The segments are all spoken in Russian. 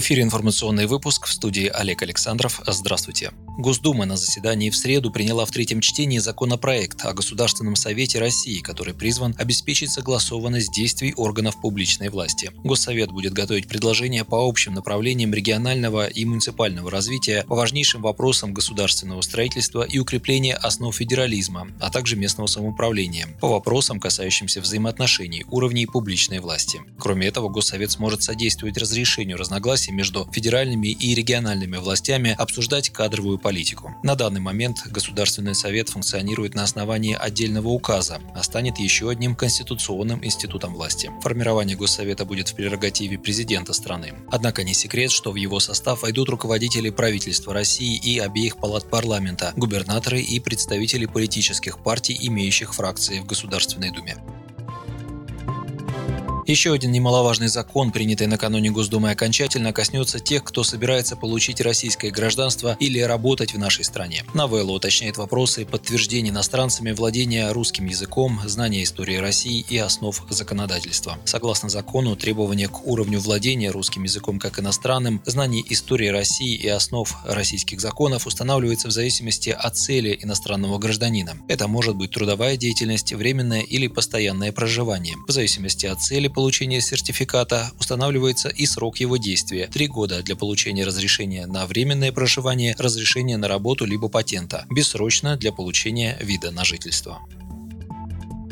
эфире информационный выпуск в студии Олег Александров. Здравствуйте. Госдума на заседании в среду приняла в третьем чтении законопроект о Государственном Совете России, который призван обеспечить согласованность действий органов публичной власти. Госсовет будет готовить предложения по общим направлениям регионального и муниципального развития, по важнейшим вопросам государственного строительства и укрепления основ федерализма, а также местного самоуправления, по вопросам, касающимся взаимоотношений уровней публичной власти. Кроме этого, Госсовет сможет содействовать разрешению разногласий между федеральными и региональными властями, обсуждать кадровую политику. На данный момент Государственный совет функционирует на основании отдельного указа, а станет еще одним конституционным институтом власти. Формирование Госсовета будет в прерогативе президента страны. Однако не секрет, что в его состав войдут руководители правительства России и обеих палат парламента, губернаторы и представители политических партий, имеющих фракции в Государственной Думе. Еще один немаловажный закон, принятый накануне Госдумы, окончательно коснется тех, кто собирается получить российское гражданство или работать в нашей стране. Новелла уточняет вопросы подтверждения иностранцами владения русским языком, знания истории России и основ законодательства. Согласно закону, требования к уровню владения русским языком как иностранным, знание истории России и основ российских законов устанавливается в зависимости от цели иностранного гражданина. Это может быть трудовая деятельность, временное или постоянное проживание. В зависимости от цели получения сертификата устанавливается и срок его действия – три года для получения разрешения на временное проживание, разрешения на работу либо патента, бессрочно для получения вида на жительство.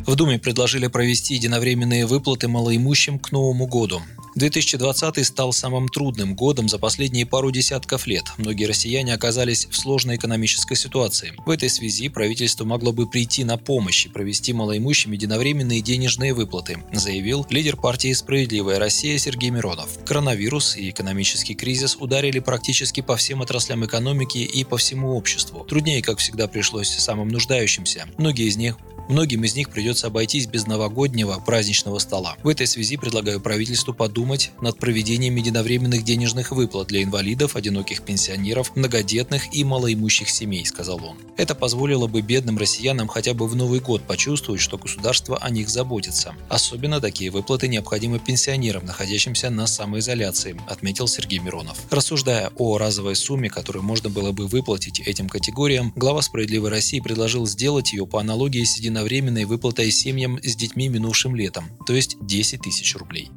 В Думе предложили провести единовременные выплаты малоимущим к Новому году. 2020 стал самым трудным годом за последние пару десятков лет. Многие россияне оказались в сложной экономической ситуации. В этой связи правительство могло бы прийти на помощь и провести малоимущим единовременные денежные выплаты, заявил лидер партии «Справедливая Россия» Сергей Миронов. Коронавирус и экономический кризис ударили практически по всем отраслям экономики и по всему обществу. Труднее, как всегда, пришлось самым нуждающимся. Многие из них Многим из них придется обойтись без новогоднего праздничного стола. В этой связи предлагаю правительству подумать над проведением единовременных денежных выплат для инвалидов, одиноких пенсионеров, многодетных и малоимущих семей, сказал он. Это позволило бы бедным россиянам хотя бы в Новый год почувствовать, что государство о них заботится. Особенно такие выплаты необходимы пенсионерам, находящимся на самоизоляции, отметил Сергей Миронов. Рассуждая о разовой сумме, которую можно было бы выплатить этим категориям, глава «Справедливой России» предложил сделать ее по аналогии с единовременным единовременной выплатой семьям с детьми минувшим летом, то есть 10 тысяч рублей.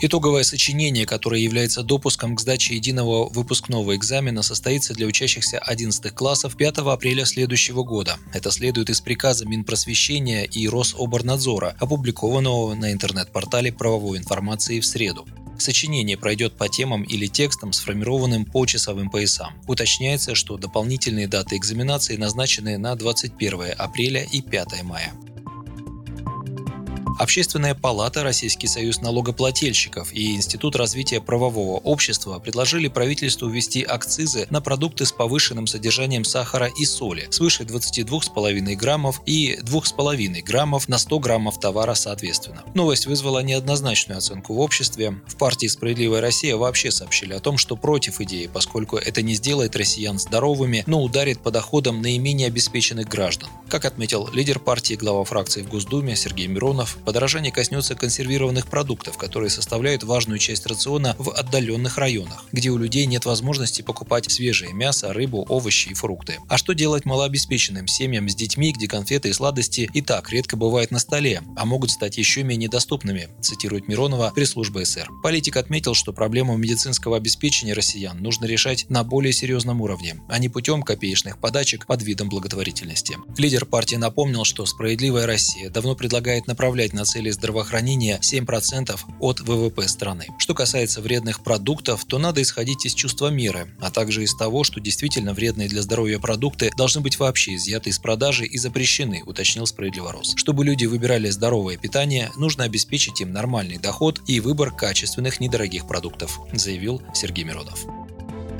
Итоговое сочинение, которое является допуском к сдаче единого выпускного экзамена, состоится для учащихся 11 классов 5 апреля следующего года. Это следует из приказа Минпросвещения и Рособорнадзора, опубликованного на интернет-портале правовой информации в среду. Сочинение пройдет по темам или текстам, сформированным по часовым поясам. Уточняется, что дополнительные даты экзаменации назначены на 21 апреля и 5 мая. Общественная палата, Российский союз налогоплательщиков и Институт развития правового общества предложили правительству ввести акцизы на продукты с повышенным содержанием сахара и соли свыше 22,5 граммов и 2,5 граммов на 100 граммов товара соответственно. Новость вызвала неоднозначную оценку в обществе. В партии «Справедливая Россия» вообще сообщили о том, что против идеи, поскольку это не сделает россиян здоровыми, но ударит по доходам наименее обеспеченных граждан. Как отметил лидер партии глава фракции в Госдуме Сергей Миронов, Подорожание коснется консервированных продуктов, которые составляют важную часть рациона в отдаленных районах, где у людей нет возможности покупать свежее мясо, рыбу, овощи и фрукты. А что делать малообеспеченным семьям с детьми, где конфеты и сладости и так редко бывают на столе, а могут стать еще менее доступными, цитирует Миронова пресс-служба СР. Политик отметил, что проблему медицинского обеспечения россиян нужно решать на более серьезном уровне, а не путем копеечных подачек под видом благотворительности. Лидер партии напомнил, что «Справедливая Россия» давно предлагает направлять на цели здравоохранения 7% от ВВП страны. Что касается вредных продуктов, то надо исходить из чувства меры, а также из того, что действительно вредные для здоровья продукты должны быть вообще изъяты из продажи и запрещены, уточнил Справедливорос. Чтобы люди выбирали здоровое питание, нужно обеспечить им нормальный доход и выбор качественных недорогих продуктов, заявил Сергей Миронов.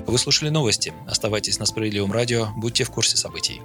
Вы слушали новости. Оставайтесь на Справедливом радио, будьте в курсе событий.